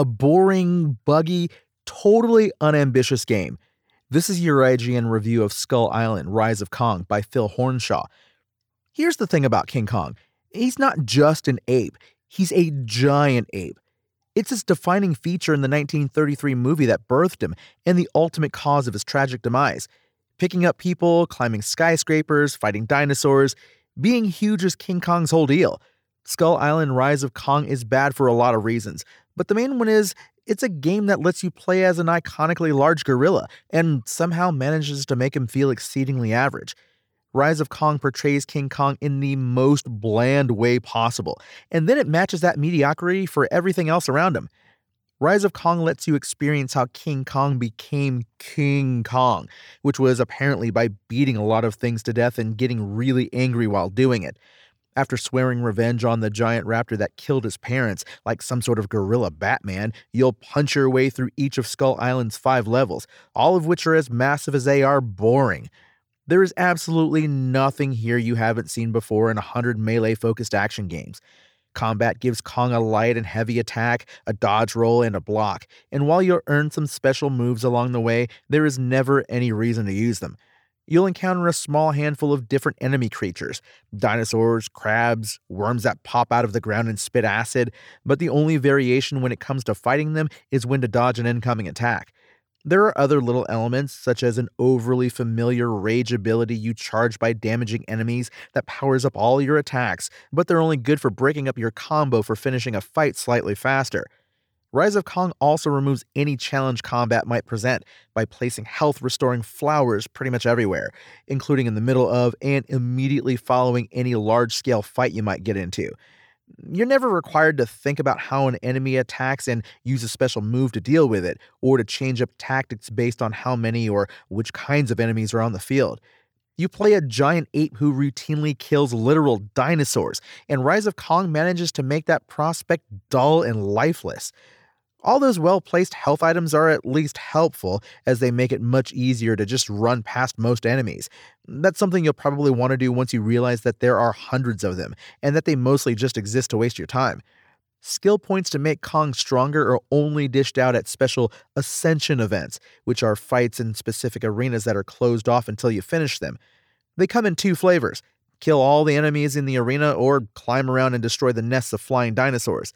A boring, buggy, totally unambitious game. This is your IGN review of Skull Island Rise of Kong by Phil Hornshaw. Here's the thing about King Kong he's not just an ape, he's a giant ape. It's his defining feature in the 1933 movie that birthed him and the ultimate cause of his tragic demise. Picking up people, climbing skyscrapers, fighting dinosaurs, being huge is King Kong's whole deal. Skull Island Rise of Kong is bad for a lot of reasons, but the main one is it's a game that lets you play as an iconically large gorilla and somehow manages to make him feel exceedingly average. Rise of Kong portrays King Kong in the most bland way possible, and then it matches that mediocrity for everything else around him. Rise of Kong lets you experience how King Kong became King Kong, which was apparently by beating a lot of things to death and getting really angry while doing it. After swearing revenge on the giant raptor that killed his parents, like some sort of gorilla Batman, you'll punch your way through each of Skull Island's five levels, all of which are as massive as they are boring. There is absolutely nothing here you haven't seen before in 100 melee focused action games. Combat gives Kong a light and heavy attack, a dodge roll, and a block, and while you'll earn some special moves along the way, there is never any reason to use them. You'll encounter a small handful of different enemy creatures dinosaurs, crabs, worms that pop out of the ground and spit acid, but the only variation when it comes to fighting them is when to dodge an incoming attack. There are other little elements, such as an overly familiar rage ability you charge by damaging enemies that powers up all your attacks, but they're only good for breaking up your combo for finishing a fight slightly faster. Rise of Kong also removes any challenge combat might present by placing health restoring flowers pretty much everywhere, including in the middle of and immediately following any large scale fight you might get into. You're never required to think about how an enemy attacks and use a special move to deal with it, or to change up tactics based on how many or which kinds of enemies are on the field. You play a giant ape who routinely kills literal dinosaurs, and Rise of Kong manages to make that prospect dull and lifeless. All those well placed health items are at least helpful, as they make it much easier to just run past most enemies. That's something you'll probably want to do once you realize that there are hundreds of them, and that they mostly just exist to waste your time. Skill points to make Kong stronger are only dished out at special Ascension events, which are fights in specific arenas that are closed off until you finish them. They come in two flavors kill all the enemies in the arena or climb around and destroy the nests of flying dinosaurs.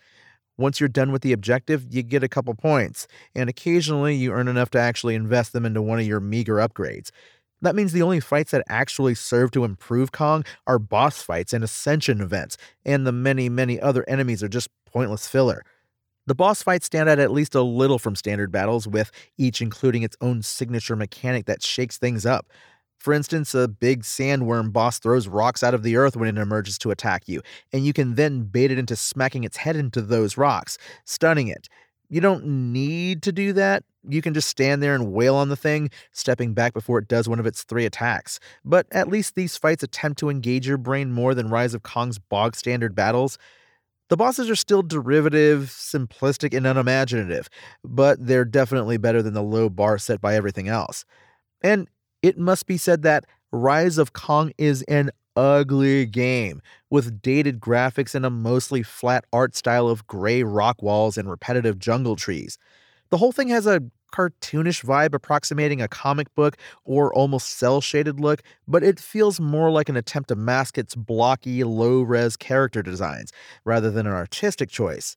Once you're done with the objective, you get a couple points, and occasionally you earn enough to actually invest them into one of your meager upgrades. That means the only fights that actually serve to improve Kong are boss fights and ascension events, and the many, many other enemies are just pointless filler. The boss fights stand out at least a little from standard battles, with each including its own signature mechanic that shakes things up. For instance, a big sandworm boss throws rocks out of the earth when it emerges to attack you, and you can then bait it into smacking its head into those rocks, stunning it. You don't need to do that. You can just stand there and wail on the thing, stepping back before it does one of its three attacks. But at least these fights attempt to engage your brain more than Rise of Kong's bog standard battles. The bosses are still derivative, simplistic, and unimaginative, but they're definitely better than the low bar set by everything else. And it must be said that Rise of Kong is an ugly game with dated graphics and a mostly flat art style of gray rock walls and repetitive jungle trees. The whole thing has a cartoonish vibe approximating a comic book or almost cel shaded look, but it feels more like an attempt to mask its blocky, low res character designs rather than an artistic choice.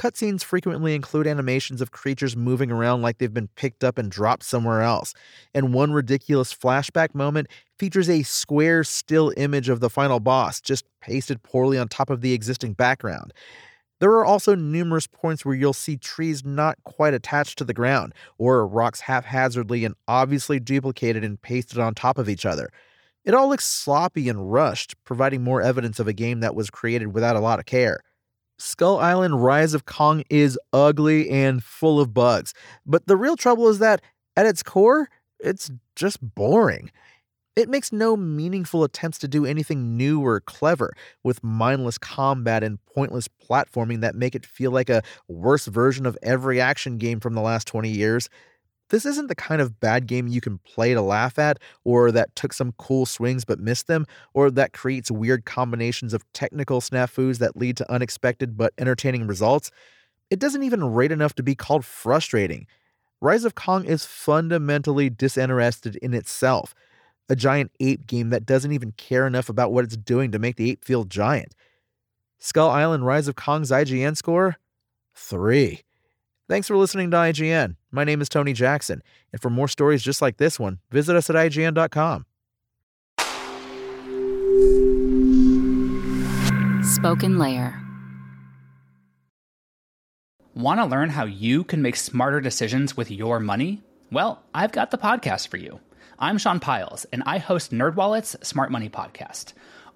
Cutscenes frequently include animations of creatures moving around like they've been picked up and dropped somewhere else, and one ridiculous flashback moment features a square still image of the final boss just pasted poorly on top of the existing background. There are also numerous points where you'll see trees not quite attached to the ground, or rocks haphazardly and obviously duplicated and pasted on top of each other. It all looks sloppy and rushed, providing more evidence of a game that was created without a lot of care. Skull Island Rise of Kong is ugly and full of bugs, but the real trouble is that, at its core, it's just boring. It makes no meaningful attempts to do anything new or clever, with mindless combat and pointless platforming that make it feel like a worse version of every action game from the last 20 years. This isn't the kind of bad game you can play to laugh at, or that took some cool swings but missed them, or that creates weird combinations of technical snafus that lead to unexpected but entertaining results. It doesn't even rate enough to be called frustrating. Rise of Kong is fundamentally disinterested in itself a giant ape game that doesn't even care enough about what it's doing to make the ape feel giant. Skull Island Rise of Kong's IGN score? 3. Thanks for listening to IGN. My name is Tony Jackson, and for more stories just like this one, visit us at IGN.com. Spoken Layer. Want to learn how you can make smarter decisions with your money? Well, I've got the podcast for you. I'm Sean Pyles, and I host NerdWallet's Smart Money Podcast.